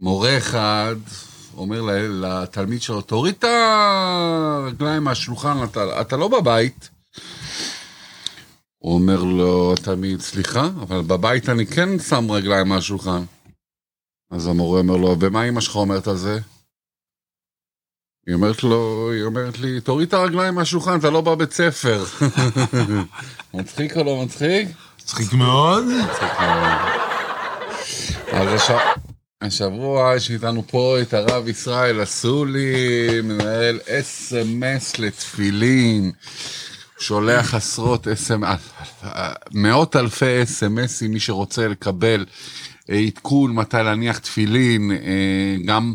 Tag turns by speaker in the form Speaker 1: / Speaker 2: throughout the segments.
Speaker 1: מורה אחד אומר לתלמיד שלו, תוריד את הרגליים מהשולחן, אתה, אתה לא בבית. הוא אומר לו, התלמיד, סליחה, אבל בבית אני כן שם רגליים מהשולחן. אז המורה אומר לו, ומה אמא שלך אומרת על זה? היא אומרת לו, היא אומרת לי, תוריד את הרגליים מהשולחן, אתה לא בבית ספר. מצחיק או לא מצחיק?
Speaker 2: מצחיק מאוד.
Speaker 1: אז הש... השבוע יש איתנו פה את הרב ישראל אסולי, מנהל אס.אם.אס לתפילין, שולח עשרות אס.אם.אס, מאות אלפי אס.אם.אסים, מי שרוצה לקבל אה, עדכון מתי להניח תפילין, אה, גם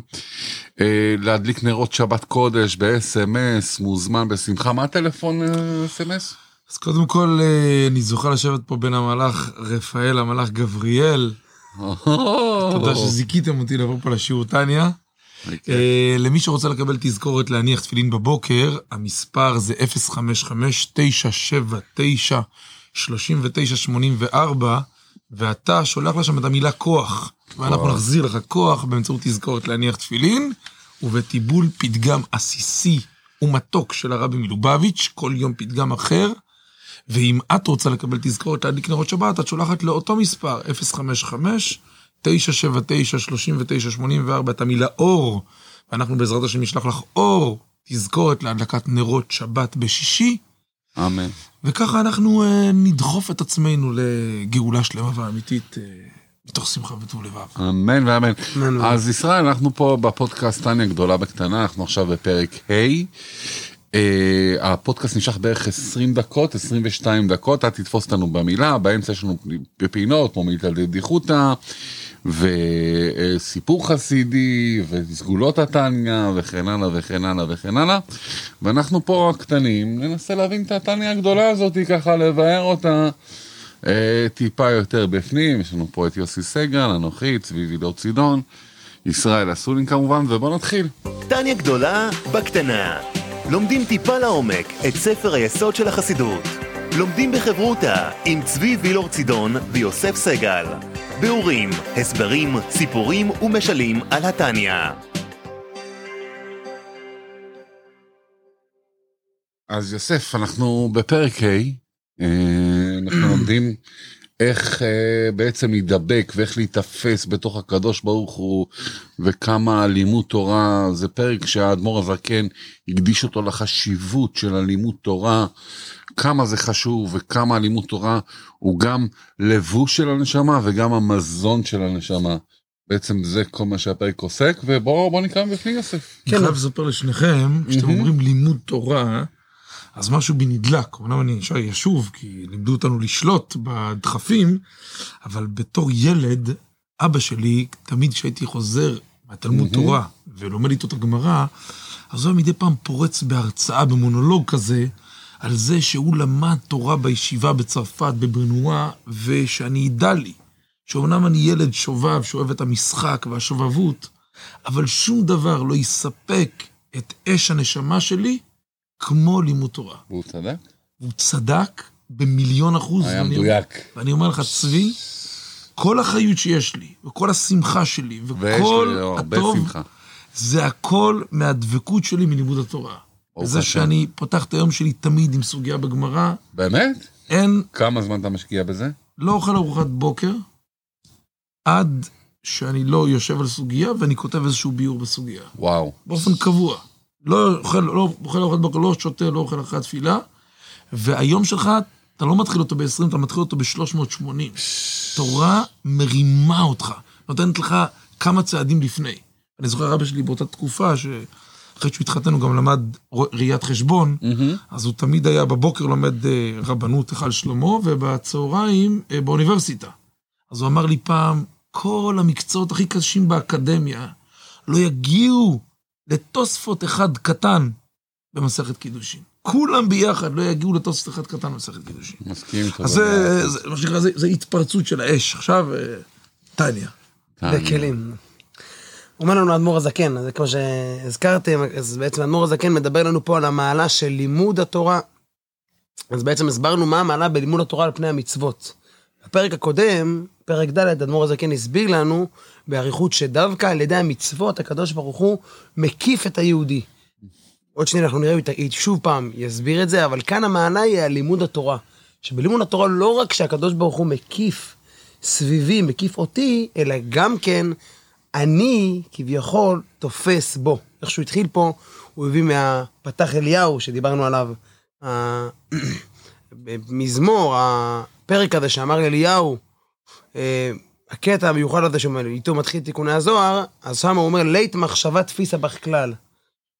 Speaker 1: אה, להדליק נרות שבת קודש ב-אס.אם.אס, מוזמן בשמחה. מה הטלפון אס.אם.אס?
Speaker 2: אז קודם כל, אני זוכה לשבת פה בין המלאך רפאל, המלאך גבריאל. תודה שזיכיתם אותי לבוא פה לשיעור טניה. אה, למי שרוצה לקבל תזכורת להניח תפילין בבוקר, המספר זה 055-979-3984, ואתה שולח לה שם את המילה כוח, ואנחנו. נחזיר לך כוח באמצעות תזכורת להניח תפילין, ובטיבול פתגם עסיסי ומתוק של הרבי מלובביץ', כל יום פתגם אחר. ואם את רוצה לקבל תזכורת להדליק נרות שבת, את שולחת לאותו מספר, 055-979-3984, את המילה אור, ואנחנו בעזרת השם נשלח לך אור, תזכורת להדלקת נרות שבת בשישי,
Speaker 1: אמן.
Speaker 2: וככה אנחנו אה, נדחוף את עצמנו לגאולה שלמה ואמיתית, אה, מתוך שמחה וטוב לבב.
Speaker 1: אמן ואמן.
Speaker 3: אמן.
Speaker 1: אז ישראל, אנחנו פה בפודקאסט טניה גדולה בקטנה, אנחנו עכשיו בפרק ה'. Uh, הפודקאסט נמשך בערך 20 דקות, 22 דקות, אתה תתפוס אותנו במילה, באמצע יש לנו פינות כמו מילתא דדיחותא, וסיפור חסידי, וסגולות התניא, וכן הלאה וכן הלאה וכן הלאה. ואנחנו פה הקטנים, ננסה להבין את התניא הגדולה הזאת, ככה לבאר אותה. אה, טיפה יותר בפנים, יש לנו פה את יוסי סגל, אנוכי, צבי וידור צידון, ישראל אסולין כמובן, ובואו נתחיל.
Speaker 4: טניה גדולה בקטנה. לומדים טיפה לעומק את ספר היסוד של החסידות. לומדים בחברותה עם צבי וילור צידון ויוסף סגל. ביאורים, הסברים, סיפורים ומשלים על התניא.
Speaker 1: אז יוסף, אנחנו בפרק ה', אה, אנחנו לומדים איך אה, בעצם להידבק ואיך להיתפס בתוך הקדוש ברוך הוא, וכמה לימוד תורה, זה פרק שהאדמו"ר הזקן הקדיש אותו לחשיבות של הלימוד תורה, כמה זה חשוב וכמה הלימוד תורה הוא גם לבוש של הנשמה וגם המזון של הנשמה. בעצם זה כל מה שהפרק עוסק, ובואו בוא נקרא בפנים יוסף.
Speaker 2: אני חייב לספר לשניכם, כשאתם. אומרים לימוד תורה, אז משהו בי נדלק. אמנם אני שי ישוב, כי לימדו אותנו לשלוט בדחפים, אבל בתור ילד, אבא שלי, תמיד כשהייתי חוזר מהתלמוד
Speaker 1: מהמם.
Speaker 2: תורה ולומד איתו את הגמרא, אז הוא היה מדי פעם פורץ בהרצאה, במונולוג כזה, על זה שהוא למד תורה בישיבה בצרפת, בברנואה, ושאני אדע לי, שאומנם אני ילד שובב, שאוהב את המשחק והשובבות, אבל שום דבר לא יספק את אש הנשמה שלי כמו לימוד תורה.
Speaker 1: והוא צדק?
Speaker 2: הוא צדק במיליון אחוז.
Speaker 1: היה
Speaker 2: ואני-
Speaker 1: מדויק.
Speaker 2: ואני אומר לך, צבי, כל החיות שיש לי, וכל השמחה שלי, וכל
Speaker 1: לי
Speaker 2: הטוב,
Speaker 1: שמחה.
Speaker 2: זה הכל מהדבקות שלי מלימוד התורה.
Speaker 1: השם.
Speaker 2: שאני פותח את היום שלי תמיד עם סוגיה בגמרא,
Speaker 1: באמת?
Speaker 2: אין,
Speaker 1: כמה זמן אתה משקיע בזה?
Speaker 2: לא אוכל ארוחת בוקר, עד שאני לא יושב על סוגיה ואני כותב איזשהו ביור בסוגיה.
Speaker 1: וואו.
Speaker 2: באופן קבוע. לא אוכל, לא אוכל ארוחת בוקר, לא שותה, לא אוכל אחרי התפילה, והיום שלך, אתה לא מתחיל אותו ב-20, אתה מתחיל אותו ב-380. תורה מרימה אותך, נותנת לך כמה צעדים לפני. אני זוכר רבא שלי באותה תקופה, שאחרי שהוא התחתן הוא גם למד ראיית חשבון, אז הוא תמיד היה בבוקר לומד אה, רבנות היכל שלמה, ובצהריים אה, באוניברסיטה. אז הוא אמר לי פעם, כל המקצועות הכי קשים באקדמיה לא יגיעו לתוספות אחד קטן במסכת קידושין. כולם ביחד לא יגיעו לתוספות אחד קטן במסכת קידושין.
Speaker 1: מסכים איתך.
Speaker 2: אז זה, זה, מה שנקרא, זה, זה התפרצות של האש. עכשיו, אה, טניה.
Speaker 3: בכלים. אומר לנו האדמו"ר הזקן, אז כמו שהזכרתם, אז בעצם האדמו"ר הזקן מדבר לנו פה על המעלה של לימוד התורה. אז בעצם הסברנו מה המעלה בלימוד התורה על פני המצוות. בפרק הקודם, פרק ד', אדמו"ר הזקן הסביר לנו באריכות שדווקא על ידי המצוות, הקדוש ברוך הוא מקיף את היהודי. עוד שנייה אנחנו נראה, היא שוב פעם יסביר את זה, אבל כאן המעלה היא על לימוד התורה. שבלימוד התורה לא רק שהקדוש ברוך הוא מקיף סביבי, מקיף אותי, אלא גם כן אני כביכול תופס בו. איך שהוא התחיל פה, הוא הביא מהפתח אליהו שדיברנו עליו, במזמור, הפרק הזה שאמר אליהו, אה, הקטע המיוחד הזה שאיתו מתחיל תיקוני הזוהר, אז שם הוא אומר, לית מחשבה תפיסה בך כלל.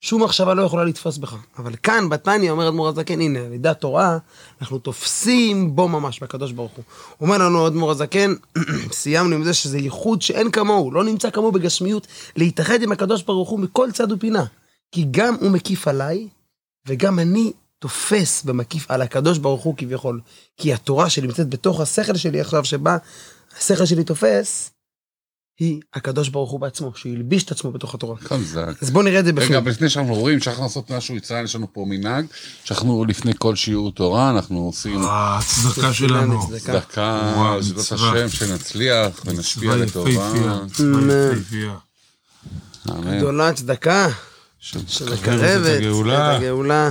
Speaker 3: שום מחשבה לא יכולה לתפוס בך. אבל כאן, בתניא, אומר אדמו"ר הזקן, הנה, על ידי התורה, אנחנו תופסים בו ממש, בקדוש ברוך הוא. אומר לנו אדמו"ר הזקן, סיימנו עם זה שזה ייחוד שאין כמוהו, לא נמצא כמוהו בגשמיות, להתאחד עם הקדוש ברוך הוא מכל צד ופינה. כי גם הוא מקיף עליי, וגם אני תופס ומקיף על הקדוש ברוך הוא כביכול. כי התורה שנמצאת בתוך השכל שלי עכשיו, שבה השכל שלי תופס, היא הקדוש ברוך הוא בעצמו, שהלביש את עצמו בתוך התורה.
Speaker 1: חזק.
Speaker 3: אז בואו נראה את זה
Speaker 1: רגע,
Speaker 3: בפנים.
Speaker 1: לפני שאנחנו רואים שאנחנו לעשות משהו יצרן, יש לנו פה מנהג, שאנחנו לפני כל שיעור תורה, אנחנו עושים
Speaker 2: הצדקה שלנו.
Speaker 3: צדקה.
Speaker 1: בעזרת
Speaker 2: מצווה.
Speaker 1: השם, שנצליח ונשפיע לטובה.
Speaker 3: אמן. גדולה צדקה,
Speaker 1: של-
Speaker 3: שמקרבת
Speaker 2: את הגאולה.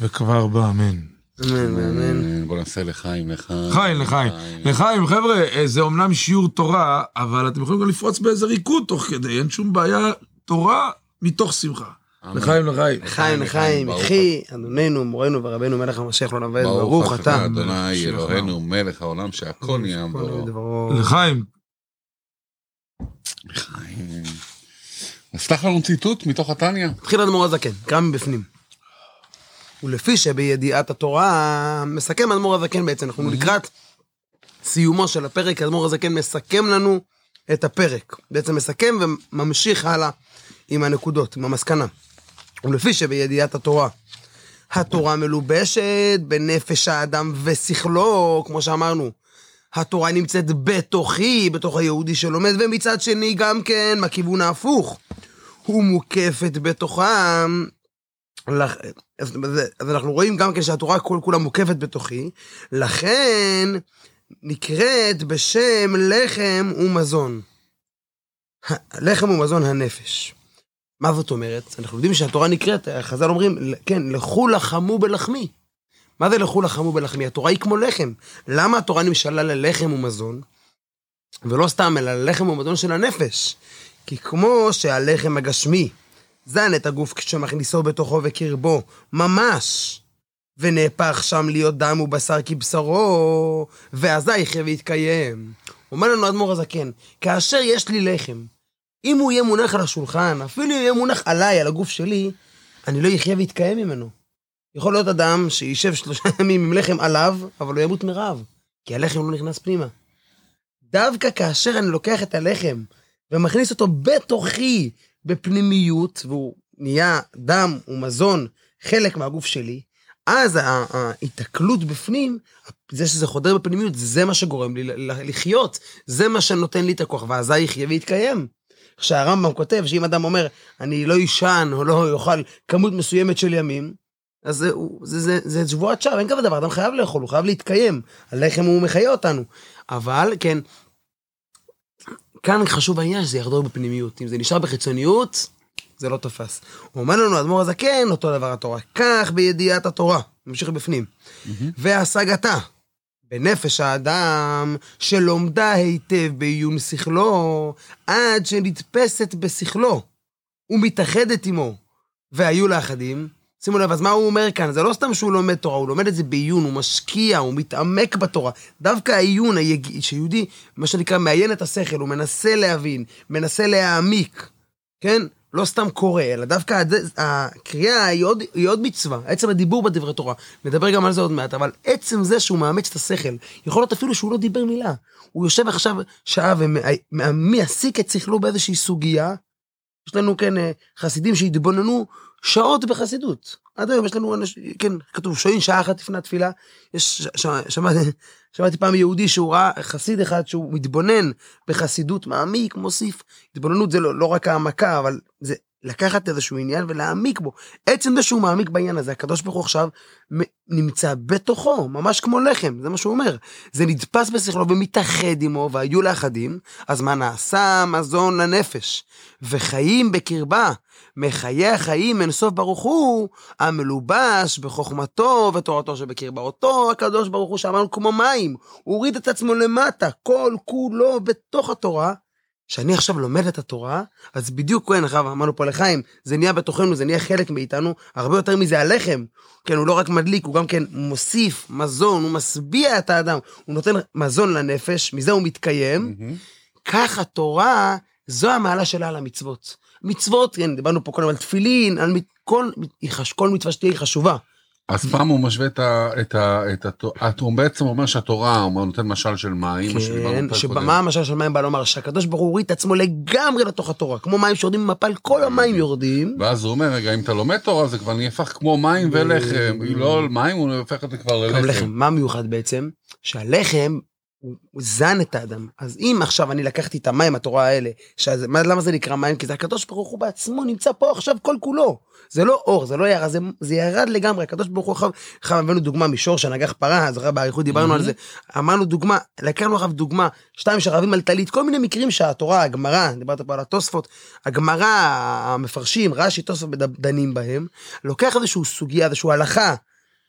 Speaker 2: וכבר בא, אמן.
Speaker 3: אמן ואמן.
Speaker 1: אה, בוא נעשה לחיים, לחיים.
Speaker 2: לחיים, לחיים. לחיים, חבר'ה, אה, זה אומנם שיעור תורה, אבל אתם יכולים גם לפרוץ באיזה ריקוד תוך כדי, אין שום בעיה, תורה מתוך שמחה.
Speaker 1: אמן.
Speaker 2: לחיים, לחיים.
Speaker 3: לחיים לחיים,
Speaker 1: ברוך
Speaker 3: יחי, אדוננו, מורנו ורבנו מלך המשיח לא נבד, ברוך אתה.
Speaker 1: אדוני
Speaker 2: שלך.
Speaker 1: אלוהינו מלך העולם שהכל נהיה בו.
Speaker 2: לחיים.
Speaker 1: לחיים. אז לנו ציטוט מתוך התניא.
Speaker 3: התחיל אדמו"ר הזקן, קרא מבפנים. ולפי שבידיעת התורה, מסכם אדמו"ר הזקן בעצם, אנחנו לקראת סיומו של הפרק, אדמו"ר הזקן מסכם לנו את הפרק. בעצם מסכם וממשיך הלאה עם הנקודות, עם המסקנה. ולפי שבידיעת התורה, התורה מלובשת בנפש האדם ושכלו, כמו שאמרנו. התורה נמצאת בתוכי, בתוך היהודי שלומד, ומצד שני גם כן, מהכיוון ההפוך. הוא מוקפת בתוכם. אז, אז אנחנו רואים גם כן שהתורה כל כולה מוקפת בתוכי, לכן נקראת בשם לחם ומזון. לחם ומזון הנפש. מה זאת אומרת? אנחנו יודעים שהתורה נקראת, חז"ל אומרים, כן, לכו לחמו בלחמי. מה זה לכו לחמו בלחמי? התורה היא כמו לחם. למה התורה נמשלה ללחם ומזון? ולא סתם, אלא ללחם ומזון של הנפש. כי כמו שהלחם הגשמי זן את הגוף כשמכניסו בתוכו וקרבו, ממש, ונהפך שם להיות דם ובשר כבשרו, ואזי יחיה ויתקיים. אומר לנו אדמו"ר הזקן, כאשר יש לי לחם, אם הוא יהיה מונח על השולחן, אפילו אם יהיה מונח עליי, על הגוף שלי, אני לא אחיה ויתקיים ממנו. יכול להיות אדם שישב שלושה ימים עם לחם עליו, אבל הוא ימות מרעב, כי הלחם לא נכנס פנימה. דווקא כאשר אני לוקח את הלחם ומכניס אותו בתוכי, בפנימיות, והוא נהיה דם ומזון, חלק מהגוף שלי, אז ההיתקלות בפנים, זה שזה חודר בפנימיות, זה מה שגורם לי לחיות, זה מה שנותן לי את הכוח, ואזי יחיה ויתקיים. כשהרמב"ם כותב שאם אדם אומר, אני לא יישן או לא יאכל כמות מסוימת של ימים, אז זה, זה, זה, זה שבועת שווא, אין כזה דבר, אדם חייב לאכול, הוא חייב להתקיים. הלחם הוא מחיה אותנו. אבל, כן, כאן חשוב העניין שזה יחדור בפנימיות. אם זה נשאר בחיצוניות, זה לא תפס. הוא אומר לנו, אדמו"ר הזקן, אותו דבר התורה. כך בידיעת התורה, ממשיך בפנים. והשגתה בנפש האדם, שלומדה היטב בעיון שכלו, עד שנתפסת בשכלו, ומתאחדת עמו. והיו לאחדים, שימו לב, אז מה הוא אומר כאן? זה לא סתם שהוא לומד תורה, הוא לומד את זה בעיון, הוא משקיע, הוא מתעמק בתורה. דווקא העיון, היג... שיהודי, מה שנקרא, מעיין את השכל, הוא מנסה להבין, מנסה להעמיק, כן? לא סתם קורא, אלא דווקא הד- הקריאה היא עוד, היא עוד מצווה, עצם הדיבור בדברי תורה. נדבר גם על זה עוד מעט, אבל עצם זה שהוא מאמץ את השכל, יכול להיות אפילו שהוא לא דיבר מילה. הוא יושב עכשיו שעה ומעסיק את שכלו באיזושהי סוגיה. יש לנו, כן, אה, חסידים שהתבוננו שעות בחסידות. עד היום יש לנו אנשים, כן, כתוב, שוהים שעה אחת לפני התפילה. יש, שמעתי, שמעתי פעם יהודי שהוא ראה חסיד אחד שהוא מתבונן בחסידות, מעמיק, מוסיף. התבוננות זה לא, לא רק העמקה, אבל זה לקחת איזשהו עניין ולהעמיק בו. עצם זה שהוא מעמיק בעניין הזה, הקדוש ברוך הוא עכשיו נמצא בתוכו, ממש כמו לחם, זה מה שהוא אומר. זה נדפס בשכלו ומתאחד עמו, והיו לאחדים, אז מה נעשה? מזון לנפש, וחיים בקרבה. מחיי החיים אין סוף ברוך הוא, המלובש בחוכמתו ותורתו שבקרבה. אותו הקדוש ברוך הוא שאמרנו כמו מים, הוריד את עצמו למטה, כל כולו בתוך התורה. כשאני עכשיו לומד את התורה, אז בדיוק, כן, אחר אמרנו פה לחיים, זה נהיה בתוכנו, זה נהיה חלק מאיתנו, הרבה יותר מזה הלחם. כן, הוא לא רק מדליק, הוא גם כן מוסיף מזון, הוא משביע את האדם, הוא נותן מזון לנפש, מזה הוא מתקיים. כך התורה, זו המעלה שלה על המצוות. מצוות, כן, דיברנו פה קודם על תפילין, על כל, כל מצווה שתהיה היא חשובה.
Speaker 1: אז פעם הוא משווה את ה... את ה... את ה... הוא בעצם אומר שהתורה, הוא נותן משל של מים,
Speaker 3: כן. שמה המשל של מים בא לומר? שהקדוש ברוך הוא הוריד את עצמו לגמרי לתוך התורה. כמו מים שיורדים ממפל, כל המים יורדים.
Speaker 1: ואז הוא אומר, רגע, אם אתה לומד תורה, זה כבר נהפך כמו מים ולחם. היא לא מים, הוא הופך את זה כבר. ללחם.
Speaker 3: מה מיוחד בעצם? שהלחם, הוא הוא זן את האדם. אז אם עכשיו אני לקחתי את המים, התורה האלה, שזה, מה, למה זה נקרא מים? כי זה הקדוש ברוך הוא בעצמו נמצא פה עכשיו כל כולו. זה לא אור, זה לא ירד, זה, זה ירד לגמרי. הקדוש ברוך הוא עכשיו, הבאנו דוגמה משור שנגח פרה, זוכר באריכות דיברנו על זה. אמרנו דוגמה, לקחנו עכשיו דוגמה, שתיים שרבים על טלית, כל מיני מקרים שהתורה, הגמרא, דיברת פה על התוספות, הגמרא, המפרשים, רש"י, תוספות דנים בהם, לוקח איזושהי סוגיה, איזושהי הלכה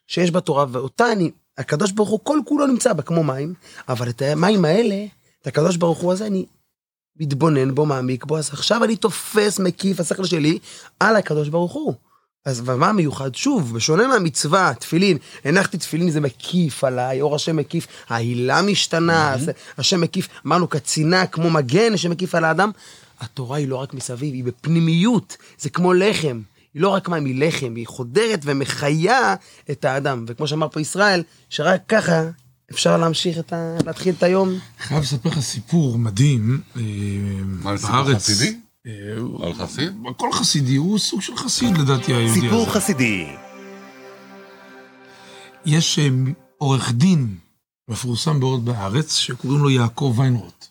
Speaker 3: שיש בתורה, ואותה אני, הקדוש ברוך הוא כל כולו נמצא בה כמו מים, אבל את המים האלה, את הקדוש ברוך הוא הזה, אני מתבונן בו, מעמיק בו, אז עכשיו אני תופס, מקיף, השכל שלי, על הקדוש ברוך הוא. אז ומה המיוחד? שוב, בשונה מהמצווה, תפילין, הנחתי תפילין, זה מקיף עליי, אור השם מקיף, ההילה משתנה, זה- השם מקיף, אמרנו קצינה, כמו מגן שמקיף על האדם. התורה היא לא רק מסביב, היא בפנימיות, זה כמו לחם. היא לא רק מים, היא לחם, היא חודרת ומחיה את האדם. וכמו שאמר פה ישראל, שרק ככה אפשר להמשיך את ה... להתחיל את היום.
Speaker 2: חייב לספר לך סיפור מדהים. אה,
Speaker 1: מה, זה סיפור
Speaker 2: בארץ.
Speaker 1: חסידי?
Speaker 2: אה,
Speaker 1: על חסיד?
Speaker 2: הכל חסידי, הוא סוג של חסיד לדעתי היהודי
Speaker 4: סיפור
Speaker 2: הזה.
Speaker 4: חסידי.
Speaker 2: יש אה, עורך דין מפורסם מאוד בארץ, שקוראים לו יעקב ויינרוט.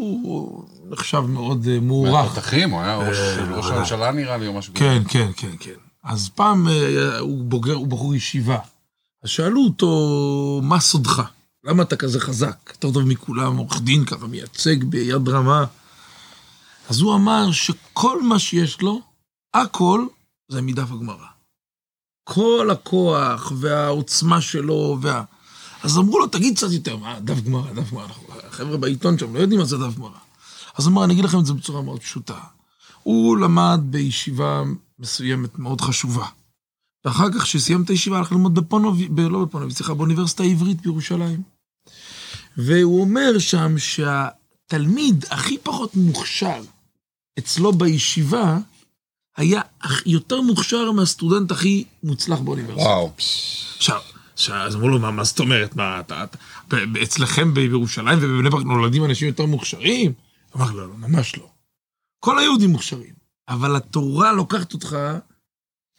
Speaker 2: הוא נחשב מאוד אה, מוערך.
Speaker 1: מהתותחים, הוא היה ראש
Speaker 2: אה,
Speaker 1: ראש
Speaker 2: ודאי.
Speaker 1: הממשלה נראה לי, או משהו כזה.
Speaker 2: כן, כן, כן, כן. אז פעם אה, הוא בוגר, הוא בחור ישיבה. אז שאלו אותו, מה סודך? למה אתה כזה חזק? יותר טוב מכולם, עורך דין ככה, מייצג ביד רמה. אז הוא אמר שכל מה שיש לו, הכל, זה מדף הגמרא. כל הכוח והעוצמה שלו, וה... אז אמרו לו, תגיד קצת יותר, מה, דף גמרא, דף גמרא. החבר'ה בעיתון שם לא יודעים מה זה דף גמרא. אז אמר, אני אגיד לכם את זה בצורה מאוד פשוטה. הוא למד בישיבה מסוימת מאוד חשובה. ואחר כך, כשסיים את הישיבה, הלך ללמוד בפונובי, ב, לא בפונובי, סליחה, באוניברסיטה העברית בירושלים. והוא אומר שם שהתלמיד הכי פחות מוכשר אצלו בישיבה, היה יותר מוכשר מהסטודנט הכי מוצלח באוניברסיטה.
Speaker 1: וואו.
Speaker 2: עכשיו, אז אמרו לו, מה, מה זאת אומרת? מה, אתה, אתה, אצלכם בירושלים ובבני ברק נולדים אנשים יותר מוכשרים? אמר, לא, לא, ממש לא. כל היהודים מוכשרים, אבל התורה לוקחת אותך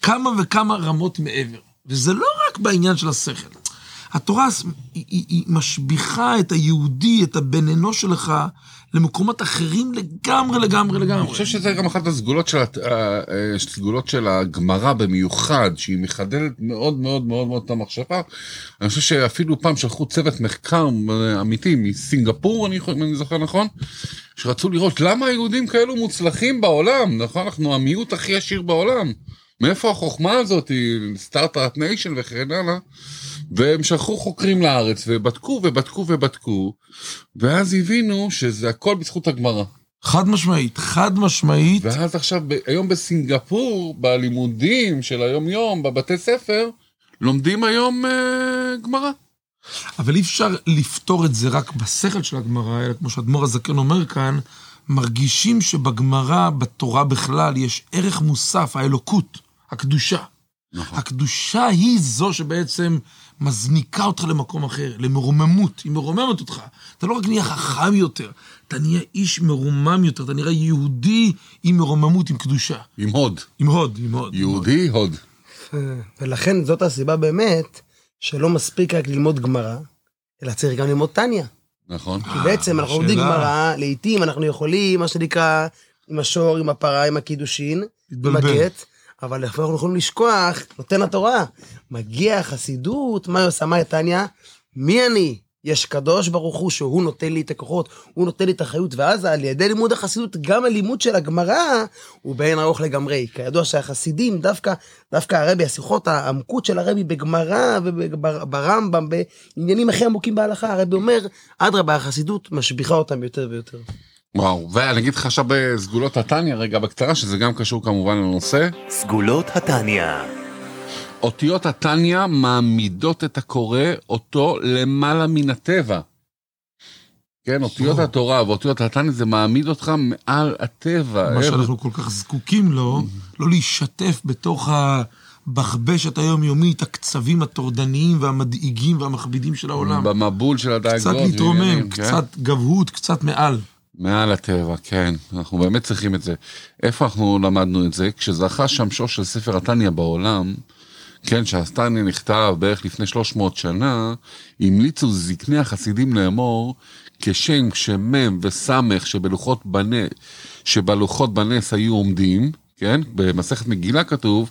Speaker 2: כמה וכמה רמות מעבר. וזה לא רק בעניין של השכל. התורה היא, היא, היא משביחה את היהודי, את הבן אנוש שלך, למקומות אחרים לגמרי, לגמרי, לגמרי.
Speaker 1: אני חושב שזה גם אחת הסגולות של, הת- אה, אה, של הגמרא במיוחד, שהיא מחדדת מאוד מאוד מאוד מאוד את המחשבה. אני חושב שאפילו פעם שלחו צוות מחקר אה, אמיתי מסינגפור, אני, אם אני זוכר נכון, שרצו לראות למה היהודים כאלו מוצלחים בעולם, נכון? אנחנו המיעוט הכי עשיר בעולם. מאיפה החוכמה הזאת, Start-Up Nation וכן הלאה. והם שלחו חוקרים לארץ ובדקו ובדקו ובדקו, ואז הבינו שזה הכל בזכות הגמרא.
Speaker 2: חד משמעית, חד משמעית.
Speaker 1: ואז עכשיו, ב- היום בסינגפור, בלימודים של היום-יום, בבתי ספר, לומדים היום אה, גמרא.
Speaker 2: אבל אי אפשר לפתור את זה רק בשכל של הגמרא, אלא כמו שאדמו"ר הזקן אומר כאן, מרגישים שבגמרא, בתורה בכלל, יש ערך מוסף, האלוקות, הקדושה.
Speaker 1: נכון.
Speaker 2: הקדושה היא זו שבעצם מזניקה אותך למקום אחר, למרוממות, היא מרוממת אותך. אתה לא רק נהיה חכם יותר, אתה נהיה איש מרומם יותר, אתה נראה יהודי עם מרוממות, עם קדושה.
Speaker 1: עם הוד.
Speaker 2: עם הוד, עם הוד.
Speaker 1: יהודי הוד.
Speaker 3: ולכן זאת הסיבה באמת, שלא מספיק רק ללמוד גמרא, אלא צריך גם ללמוד טניה.
Speaker 1: נכון.
Speaker 3: כי בעצם אנחנו לומדים גמרא, לעיתים אנחנו יכולים, מה שנקרא, עם השור, עם הפרה, עם הקידושין, עם. הגט, אבל אנחנו יכולים לשכוח, נותן התורה. מגיע החסידות, מה היא עושה? מה תניא? מי אני? יש קדוש ברוך הוא שהוא נותן לי את הכוחות, הוא נותן לי את החיות, ואז על ידי לימוד החסידות, גם הלימוד של הגמרא הוא באין ארוך לגמרי. כידוע שהחסידים, דווקא, דווקא הרבי, השיחות העמקות של הרבי בגמרא וברמב"ם, בעניינים הכי עמוקים בהלכה, הרבי אומר, אדרבה, החסידות משביחה אותם יותר ויותר.
Speaker 1: וואו, ואני אגיד לך עכשיו בסגולות התניא רגע בקצרה, שזה גם קשור כמובן לנושא.
Speaker 4: סגולות התניא.
Speaker 1: אותיות התניא מעמידות את הקורא אותו למעלה מן הטבע. כן, אותיות
Speaker 2: או.
Speaker 1: התורה ואותיות התניא זה מעמיד אותך מעל הטבע.
Speaker 2: מה שאנחנו כל כך זקוקים לו, לא להישטף בתוך הבחבשת היומיומית, הקצבים הטורדניים והמדאיגים והמכבידים של העולם.
Speaker 1: במבול של הדאגות.
Speaker 2: קצת להתרומם,
Speaker 1: כן?
Speaker 2: קצת גבהות, קצת מעל.
Speaker 1: מעל הטבע, כן, אנחנו באמת צריכים את זה. איפה אנחנו למדנו את זה? כשזכה שמשו של ספר התניא בעולם, כן, שהתניא נכתב בערך לפני 300 שנה, המליצו זקני החסידים לאמור, כשם שמם וסמך שבלוחות בנס, שבלוחות בנס היו עומדים, כן, במסכת מגילה כתוב,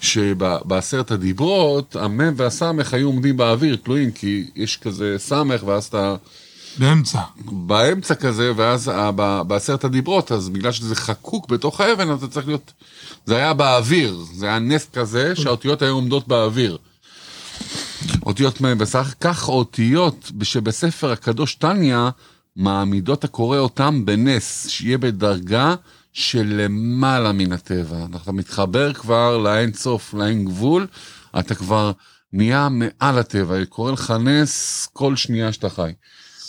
Speaker 1: שבעשרת הדיברות, המם והסמך היו עומדים באוויר, תלויים, כי יש כזה סמך, ואז אתה...
Speaker 2: באמצע.
Speaker 1: באמצע כזה, ואז בעשרת הדיברות, אז בגלל שזה חקוק בתוך האבן, אז זה צריך להיות... זה היה באוויר, זה היה נס כזה, שהאותיות היו עומדות באוויר. אותיות בסך כך אותיות שבספר הקדוש תניא, מעמידות הקורא אותם בנס, שיהיה בדרגה של למעלה מן הטבע. אתה מתחבר כבר לאין סוף, לאין גבול, אתה כבר נהיה מעל הטבע, קורא לך נס כל שנייה שאתה חי.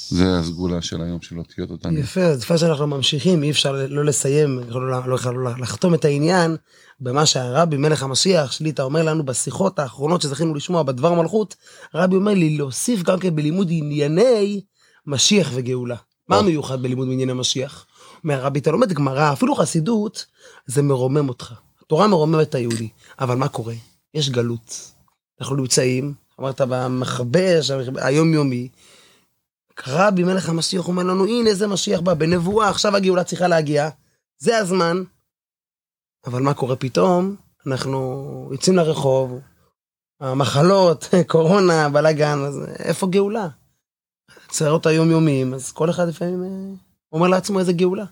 Speaker 1: זה הסגולה של היום של אותיות התניא.
Speaker 3: יפה, אז לפני שאנחנו ממשיכים, אי אפשר לא לסיים, לא, לא, לא, לא לחתום את העניין במה שהרבי מלך המשיח, שליטה, אומר לנו בשיחות האחרונות שזכינו לשמוע בדבר מלכות, הרבי אומר לי להוסיף גם כן בלימוד ענייני משיח וגאולה. מה
Speaker 1: או.
Speaker 3: המיוחד בלימוד ענייני משיח? אומר הרבי, אתה לומד גמרא, אפילו חסידות, זה מרומם אותך. התורה מרוממת את היהודי, אבל מה קורה? יש גלות. אנחנו נמצאים, אמרת במכבש היומיומי, רבי מלך המשיח אומר לנו, הנה זה משיח בא, בנבואה, עכשיו הגאולה צריכה להגיע, זה הזמן. אבל מה קורה פתאום? אנחנו יוצאים לרחוב, המחלות, קורונה, בלאגן, אז איפה גאולה? צרות היומיומיים, אז כל אחד לפעמים אה, אומר לעצמו איזה גאולה.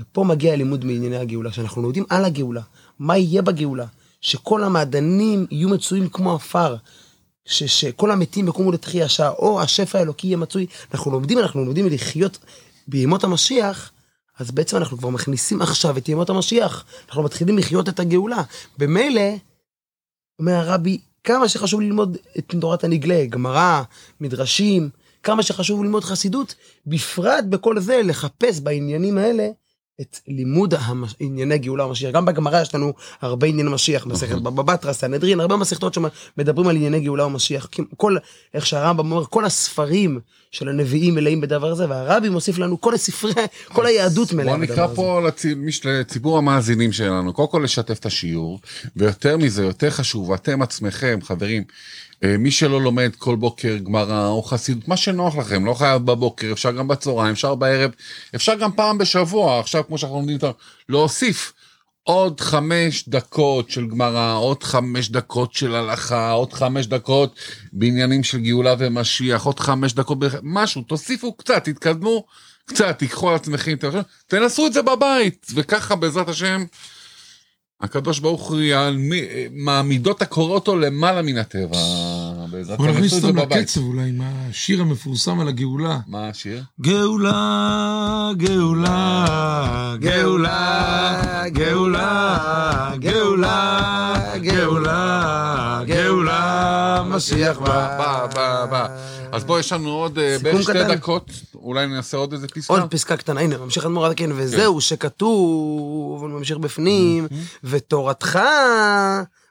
Speaker 3: ופה מגיע הלימוד מענייני הגאולה, שאנחנו לומדים על הגאולה, מה יהיה בגאולה, שכל המעדנים יהיו מצויים כמו עפר, שכל המתים יקומו לתחייה, שהאור, השפע האלוקי יהיה מצוי. אנחנו לומדים, אנחנו לומדים לחיות בימות המשיח, אז בעצם אנחנו כבר מכניסים עכשיו את ימות המשיח. אנחנו מתחילים לחיות את הגאולה. במילא, אומר הרבי, כמה שחשוב ללמוד את תורת הנגלה, גמרא, מדרשים, כמה שחשוב ללמוד חסידות, בפרט בכל זה לחפש בעניינים האלה את לימוד המש... ענייני גאולה המשיח. גם בגמרא יש לנו הרבה ענייני משיח, מסכת בבא בתרא, סנהדרין, הרבה מסכתות שמדברים על ענייני גאולה ומשיח. כל, איך שהרמב"ם אומר, כל הספרים של הנביאים מלאים בדבר הזה, והרבי מוסיף לנו כל הספרי, כל היהדות מלאה
Speaker 1: בוא
Speaker 3: בדבר
Speaker 1: נקרא
Speaker 3: הזה.
Speaker 1: פה לצי- מש- לציבור המאזינים שלנו, קודם כל לשתף את השיעור, ויותר מזה, יותר חשוב, אתם עצמכם, חברים, מי שלא לומד כל בוקר גמרא או חסידות, מה שנוח לכם, לא חייב בבוקר, אפשר גם בצהריים, אפשר בערב, אפשר גם פעם בשבוע, עכשיו כמו שאנחנו לומדים, ה- להוסיף עוד חמש דקות של גמרא, עוד חמש דקות של הלכה, עוד חמש דקות בעניינים של גאולה ומשיח, עוד חמש דקות, משהו, תוסיפו קצת, תתקדמו קצת, תיקחו על עצמכם, תנסו- את זה בבית, וככה בעזרת השם, הקדוש ברוך הוא יעל- מעמידות הקורא אותו למעלה מן הטבע. בעזרת
Speaker 2: בוא
Speaker 1: השם,
Speaker 2: נכניס
Speaker 1: את זה
Speaker 2: אותם. לקצב אולי עם השיר המפורסם על הגאולה.
Speaker 1: מה השיר?
Speaker 2: גאולה, גאולה, גאולה, גאולה, גאולה, גאולה, גאולה, משיח בא.
Speaker 1: בא, בא, בא. אז בוא, יש לנו עוד אה, בערך שתי. דקות, אולי נעשה עוד איזה פסקה?
Speaker 3: עוד פסקה קטנה, הנה, ממשיך אדמו"ר הזקן, וזהו, שכתוב, הוא ממשיך בפנים, ותורתך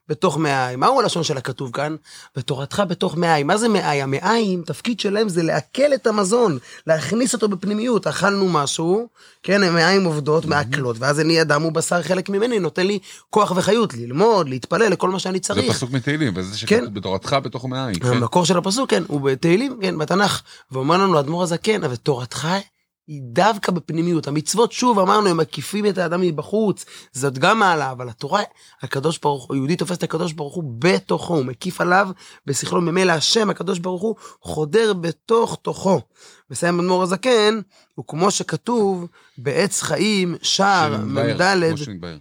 Speaker 3: בתוך מאיים. מהו הלשון של הכתוב כאן? ותורתך בתוך מאיים. מה זה מאיים? המאיים, תפקיד שלהם זה לעכל את המזון, להכניס אותו בפנימיות. אכלנו משהו, כן, המאיים עובדות, מעכלות, ואז אני אדם ובשר חלק ממני, נותן לי כוח וחיות, ללמוד, להתפלל, לכל מה שאני
Speaker 1: זה
Speaker 3: צריך.
Speaker 1: פסוק מתהילים, וזה
Speaker 3: כן.
Speaker 1: שכתוב בתורתך בתוך מעיים. כן.
Speaker 3: המקור של הפסוק, כן, הוא בתהילים, כן, בתנ"ך. ואומר לנו האדמו"ר הזקן, ותורתך היא דווקא בפנימיות. המצוות, שוב, אמרנו, הם מקיפים את האדם מבחוץ, זאת גם מעלה, אבל התורה, הקדוש ברוך הוא, יהודי תופס את הקדוש ברוך הוא בתוכו, הוא מקיף עליו בשכלו, ממילא השם, הקדוש ברוך הוא, חודר בתוך תוכו. מסיים אדמו"ר הזקן, וכמו שכתוב, בעץ חיים, שער מ"ד,
Speaker 1: כמו.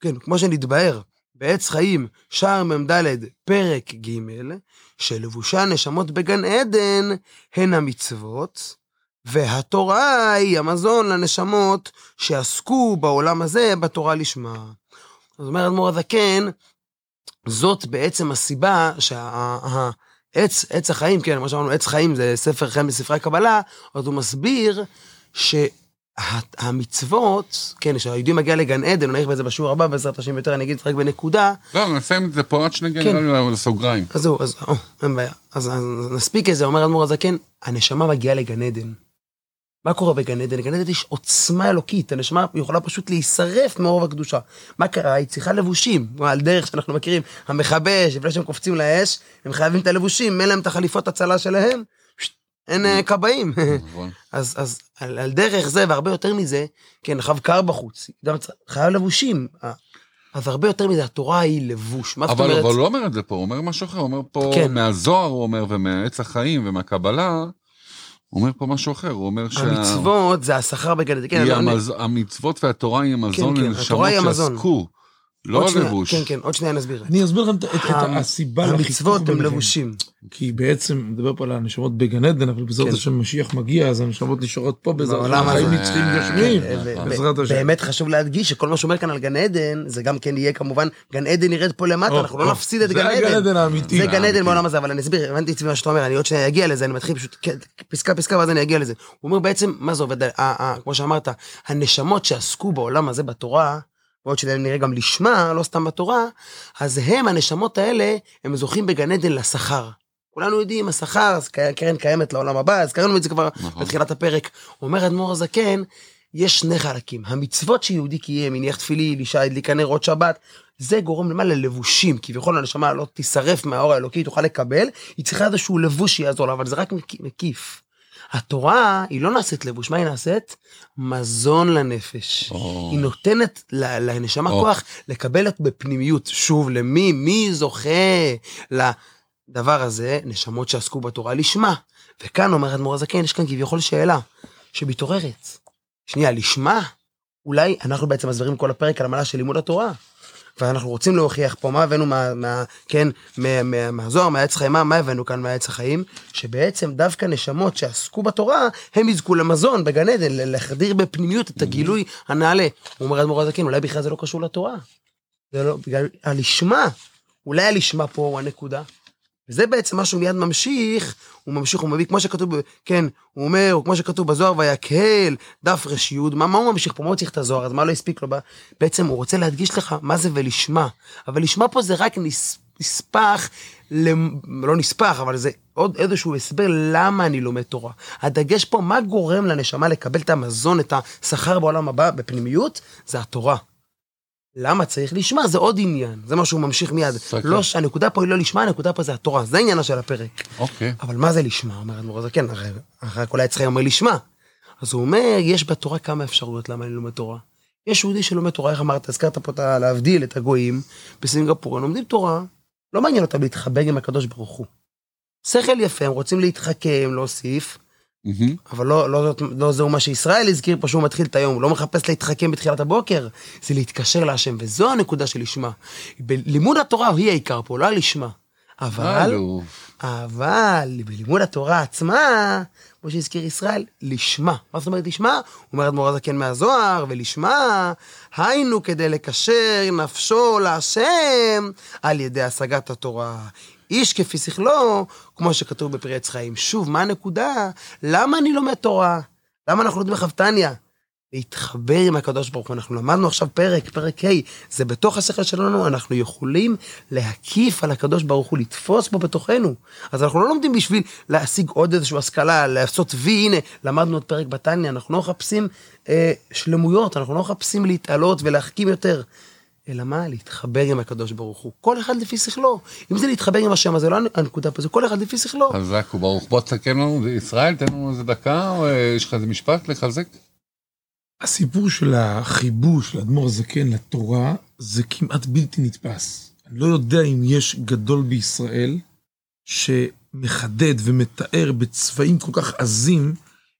Speaker 3: כן, כמו שנתבהר, בעץ חיים, שער מ"ד, פרק ג', שלבושי הנשמות בגן עדן הן המצוות, והתורה היא המזון לנשמות שעסקו בעולם הזה בתורה לשמה. זאת אומרת, אדמו"ר הזקן, זאת בעצם הסיבה שהעץ, עץ החיים, כן, מה שאמרנו, עץ חיים זה ספר חיים בספרי הקבלה, אז הוא מסביר שהמצוות, כן, כשהיהודי מגיע לגן עדן, נעריך בזה בשיעור הבא, בעזרת השם יותר, אני אגיד רק בנקודה,
Speaker 1: לא, נסיים את זה פה עד שנגיע
Speaker 3: כן.
Speaker 1: לסוגריים.
Speaker 3: אז זהו, אז או, אין בעיה. אז, אז נספיק את זה, אומר אדמו"ר הזקן, הנשמה מגיעה לגן עדן. מה קורה בגן עדן? לגן עדן יש עוצמה אלוקית, הנשמה יכולה פשוט להישרף מאור הקדושה. מה קרה? היא צריכה לבושים, על דרך שאנחנו מכירים, המכבש, לפני שהם קופצים לאש, הם חייבים את הלבושים, אין להם את החליפות הצלה שלהם, אין אה, כבאים.
Speaker 1: נכון.
Speaker 3: אז, אז על, על דרך זה, והרבה יותר מזה, כן, חב קר בחוץ, גם חייב לבושים. אה, אז הרבה יותר מזה, התורה היא לבוש. מה זאת אומרת?
Speaker 1: אבל הוא לא אומר את זה פה, הוא אומר משהו אחר, הוא אומר פה
Speaker 3: כן.
Speaker 1: מהזוהר, הוא אומר, ומעץ החיים ומהקבלה, אומר פה משהו אחר, הוא אומר שה...
Speaker 3: המצוות זה השכר בגן עדן. כן,
Speaker 1: המז... המצוות והתורה היא המזון
Speaker 3: כן, כן,
Speaker 1: לנשמות
Speaker 3: היא המזון.
Speaker 1: שעסקו, לא
Speaker 3: שנייה,
Speaker 1: לבוש.
Speaker 3: כן, כן, עוד שנייה נסביר.
Speaker 2: אני אסביר לכם את- את את
Speaker 3: המ-
Speaker 2: הסיבה לחיכוך
Speaker 3: המצוות הם. לבושים.
Speaker 2: כי בעצם, מדבר פה על הנשמות בגן עדן, אבל בעזרת
Speaker 3: כן.
Speaker 2: השם משיח מגיע, אז הנשמות נשארות פה בעזרת
Speaker 3: בעולם
Speaker 2: השם, החיים
Speaker 3: הזה.
Speaker 2: נצחיים גשמיים,
Speaker 3: ו- ו-
Speaker 2: בעזרת השם.
Speaker 3: באמת חשוב להדגיש שכל מה שאומר כאן על גן עדן, זה גם כן יהיה כמובן, גן עדן ירד פה למטה, אנחנו לא נפסיד את
Speaker 2: זה
Speaker 3: גן
Speaker 2: הגן
Speaker 3: עדן.
Speaker 2: עדן האמיתי.
Speaker 3: זה גן. עדן בעולם הזה, אבל אני אסביר, הבנתי את מה שאתה אומר, אני עוד שנייה אגיע לזה, אני מתחיל פשוט כן, פסקה פסקה ואז אני אגיע לזה. הוא אומר בעצם, מה זה עובד, כמו שאמרת, הנשמות שעסקו בעולם הזה בתורה, ועוד שנראה גם לשמה, לא סתם בתורה, אז הם, הנשמות האלה, הם זוכים בגן עדן לשכר. כולנו יודעים, השכר, אז קרן קיימת לעולם הבא, אז קראנו את זה כבר
Speaker 1: נכון.
Speaker 3: בתחילת הפרק. אומר אדמו"ר הזקן, יש שני חלקים. המצוות שיהודי קיים, הניח תפילין, אישה הדליקה נרות שבת, זה גורם למה ללבושים, כביכול הנשמה לא תישרף מהאור האלוקי, תוכל לקבל, היא צריכה איזשהו לבוש שיעזור לה, אבל זה רק מק- מקיף. התורה היא לא נעשית לבוש, מה היא נעשית? מזון לנפש.
Speaker 1: או.
Speaker 3: היא נותנת לנשמה
Speaker 1: או.
Speaker 3: כוח לקבל את בפנימיות. שוב, למי? מי זוכה לדבר הזה? נשמות שעסקו בתורה לשמה. וכאן אומר אדמו"ר הזקן, יש כאן כביכול שאלה שמתעוררת. שנייה, לשמה? אולי אנחנו בעצם מסבירים כל הפרק על המעלה של לימוד התורה. ואנחנו רוצים להוכיח פה מה הבאנו מה, מה כן, מה, מה, מהזוהר, מהעץ חיים, מה, מה הבאנו כאן מהעץ החיים? שבעצם דווקא נשמות שעסקו בתורה, הם יזכו למזון בגן עדן, להחדיר בפנימיות את הגילוי הנעלה. הוא אומר אדמו"ר הזקן, אולי בכלל זה לא קשור לתורה. זה לא, בגלל הלשמה, אולי הלשמה פה הוא הנקודה. וזה בעצם מה שהוא מיד ממשיך, הוא ממשיך, הוא מביא, כמו שכתוב, כן, הוא אומר, או כמו שכתוב בזוהר, ויקהל, דף ר"י, מה, מה הוא ממשיך פה? מה הוא צריך את הזוהר? אז מה לא הספיק לו? בעצם הוא רוצה להדגיש לך מה זה ולשמה. אבל לשמה פה זה רק נס, נספח, למ, לא נספח, אבל זה עוד איזשהו הסבר למה אני לומד תורה. הדגש פה, מה גורם לנשמה לקבל את המזון, את השכר בעולם הבא, בפנימיות, זה התורה. למה צריך לשמה? זה עוד עניין, זה מה שהוא ממשיך מיד. לא, הנקודה פה היא לא לשמה, הנקודה פה זה התורה, זה עניינה של הפרק.
Speaker 1: אוקיי.
Speaker 3: אבל מה זה לשמה? אומר אדמו"ר הזקן, הרי אחרי הכל היה צריך אומר לשמה. אז הוא אומר, יש בתורה כמה אפשרויות למה אני לומד תורה. יש יהודי שלומד תורה, איך אמרת, הזכרת פה להבדיל את הגויים בסינגפור, הם לומדים תורה, לא מעניין אותם להתחבק עם הקדוש ברוך הוא. שכל יפה, הם רוצים להתחכם, להוסיף. אבל לא, לא, לא, זהו מה שישראל הזכיר פה שהוא מתחיל את היום, הוא לא מחפש להתחכם בתחילת הבוקר, זה להתקשר להשם, וזו הנקודה שלשמה. בלימוד התורה היא העיקר פה, לא הלשמה. אבל,
Speaker 1: הלו.
Speaker 3: אבל בלימוד התורה עצמה, כמו שהזכיר ישראל, לשמה. מה זאת אומרת לשמה? הוא אומר אדמו"ר הזקן מהזוהר, ולשמה, היינו כדי לקשר נפשו להשם על ידי השגת התורה. איש כפי שכלו, כמו שכתוב בפרי עץ חיים. שוב, מה הנקודה? למה אני לומד תורה? למה אנחנו לומדים חבטניה? להתחבר עם הקדוש ברוך הוא. אנחנו למדנו עכשיו פרק, פרק ה', זה בתוך השכל שלנו, אנחנו יכולים להקיף על הקדוש ברוך הוא, לתפוס בו בתוכנו. אז אנחנו לא לומדים בשביל להשיג עוד איזושהי השכלה, לעשות וי, הנה, למדנו עוד פרק בתניא, אנחנו לא מחפשים אה, שלמויות, אנחנו לא מחפשים להתעלות ולהחכים יותר. אלא מה? להתחבר עם הקדוש ברוך הוא. כל אחד לפי שכלו. אם זה להתחבר עם השם, אז זה לא הנקודה פה, זה כל אחד לפי שכלו.
Speaker 1: חזק וברוך. בוא תסכם לנו, ישראל, תן לנו איזה דקה, או אה, יש לך איזה משפט לחזק?
Speaker 2: הסיפור של החיבור של האדמו"ר הזקן לתורה זה כמעט בלתי נתפס. אני לא יודע אם יש גדול בישראל שמחדד ומתאר בצבעים כל כך עזים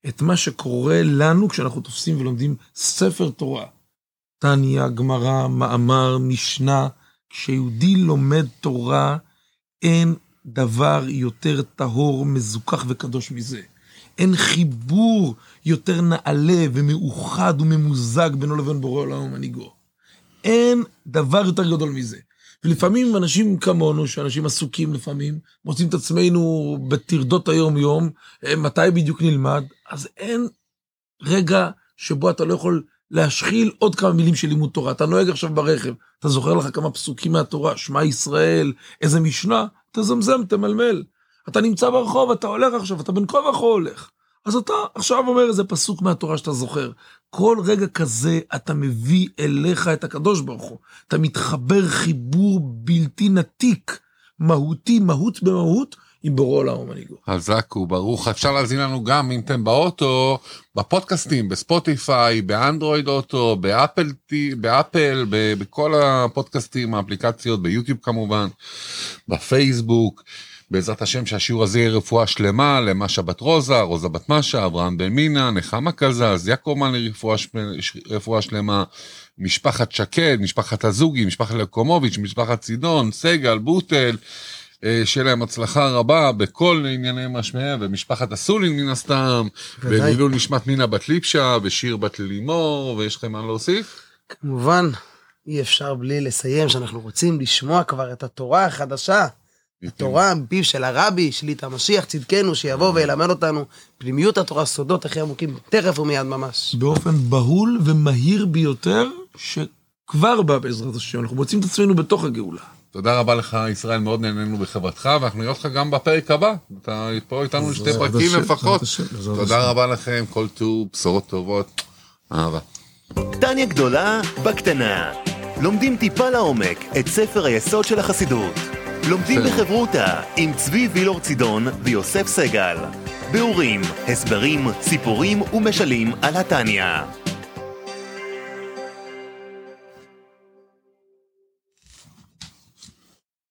Speaker 2: את מה שקורה לנו כשאנחנו תופסים ולומדים ספר תורה. תניא, גמרא, מאמר, משנה. כשיהודי לומד תורה, אין דבר יותר טהור, מזוכח וקדוש מזה. אין חיבור יותר נעלה ומאוחד וממוזג בינו לבין בורא עולם ומנהיגו. אין דבר יותר גדול מזה. ולפעמים אנשים כמונו, שאנשים עסוקים לפעמים, מוצאים את עצמנו בטרדות היום-יום, אה, מתי בדיוק נלמד, אז אין רגע שבו אתה לא יכול להשחיל עוד כמה מילים של לימוד תורה. אתה נוהג עכשיו ברכב, אתה זוכר לך כמה פסוקים מהתורה, שמע ישראל, איזה משנה, תזמזם, תמלמל. אתה נמצא ברחוב, אתה הולך עכשיו, אתה בין כה וכה הולך. אז אתה עכשיו אומר איזה פסוק מהתורה שאתה זוכר. כל רגע כזה אתה מביא אליך את הקדוש ברוך הוא. אתה מתחבר חיבור בלתי נתיק, מהותי, מהות במהות, עם בורא עולם ומנהיגו.
Speaker 1: חזק וברוך. אפשר להזין לנו גם אם אתם באוטו, בפודקאסטים, בספוטיפיי, באנדרואיד אוטו, באפל, באפל, בכל הפודקאסטים, האפליקציות, ביוטיוב כמובן, בפייסבוק. בעזרת השם שהשיעור הזה יהיה רפואה שלמה למשה בת רוזה, רוזה בת משה, אברהם בן מינה, נחמה קזז, יעקב מלר רפואה, שלמה, משפחת שקד, משפחת הזוגי, משפחת לקומוביץ', משפחת צידון, סגל, בוטל, שיהיה להם הצלחה רבה בכל ענייני משמיעה, ומשפחת אסולין מן הסתם. ולעילוי נשמת נינה בת ליפשה, ושיר בת לימור, ויש לכם מה להוסיף?
Speaker 3: כמובן, אי אפשר בלי לסיים שאנחנו רוצים לשמוע כבר את התורה החדשה. התורה מפיו של הרבי, שליט המשיח, צדקנו, שיבוא וילמד אותנו פנימיות התורה, סודות הכי עמוקים, תכף ומיד ממש.
Speaker 2: באופן בהול ומהיר ביותר, שכבר בא בעזרת השם. אנחנו מוצאים את עצמנו בתוך הגאולה.
Speaker 1: תודה רבה לך ישראל, מאוד נהנינו בחברתך, ואנחנו נראה אותך גם בפרק הבא. אתה פה איתנו לשתי פרקים לפחות. תודה. רבה לכם, כל טוב, בשורות טובות, אהבה.
Speaker 4: טניה גדולה בקטנה. לומדים טיפה לעומק את ספר היסוד של החסידות. לומדים. בחברותה עם צבי וילור צידון ויוסף סגל. ביאורים, הסברים, סיפורים ומשלים על התניא.